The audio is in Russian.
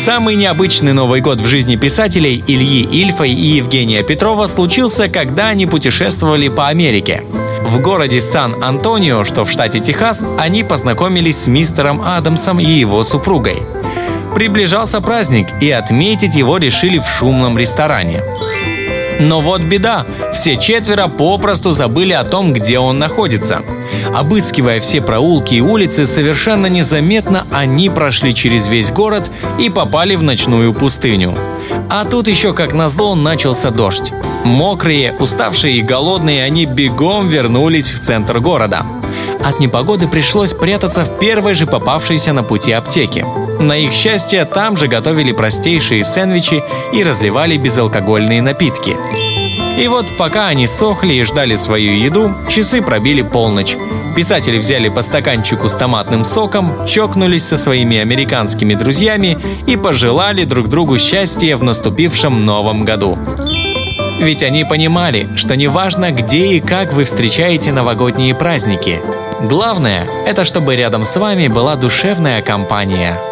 Самый необычный Новый год в жизни писателей Ильи Ильфа и Евгения Петрова случился, когда они путешествовали по Америке. В городе Сан-Антонио, что в штате Техас, они познакомились с мистером Адамсом и его супругой. Приближался праздник, и отметить его решили в шумном ресторане. Но вот беда, все четверо попросту забыли о том, где он находится. Обыскивая все проулки и улицы, совершенно незаметно они прошли через весь город и попали в ночную пустыню. А тут еще как назло начался дождь. Мокрые, уставшие и голодные, они бегом вернулись в центр города. От непогоды пришлось прятаться в первой же попавшейся на пути аптеке. На их счастье, там же готовили простейшие сэндвичи и разливали безалкогольные напитки. И вот пока они сохли и ждали свою еду, часы пробили полночь. Писатели взяли по стаканчику с томатным соком, чокнулись со своими американскими друзьями и пожелали друг другу счастья в наступившем новом году. Ведь они понимали, что неважно, где и как вы встречаете новогодние праздники. Главное – это чтобы рядом с вами была душевная компания –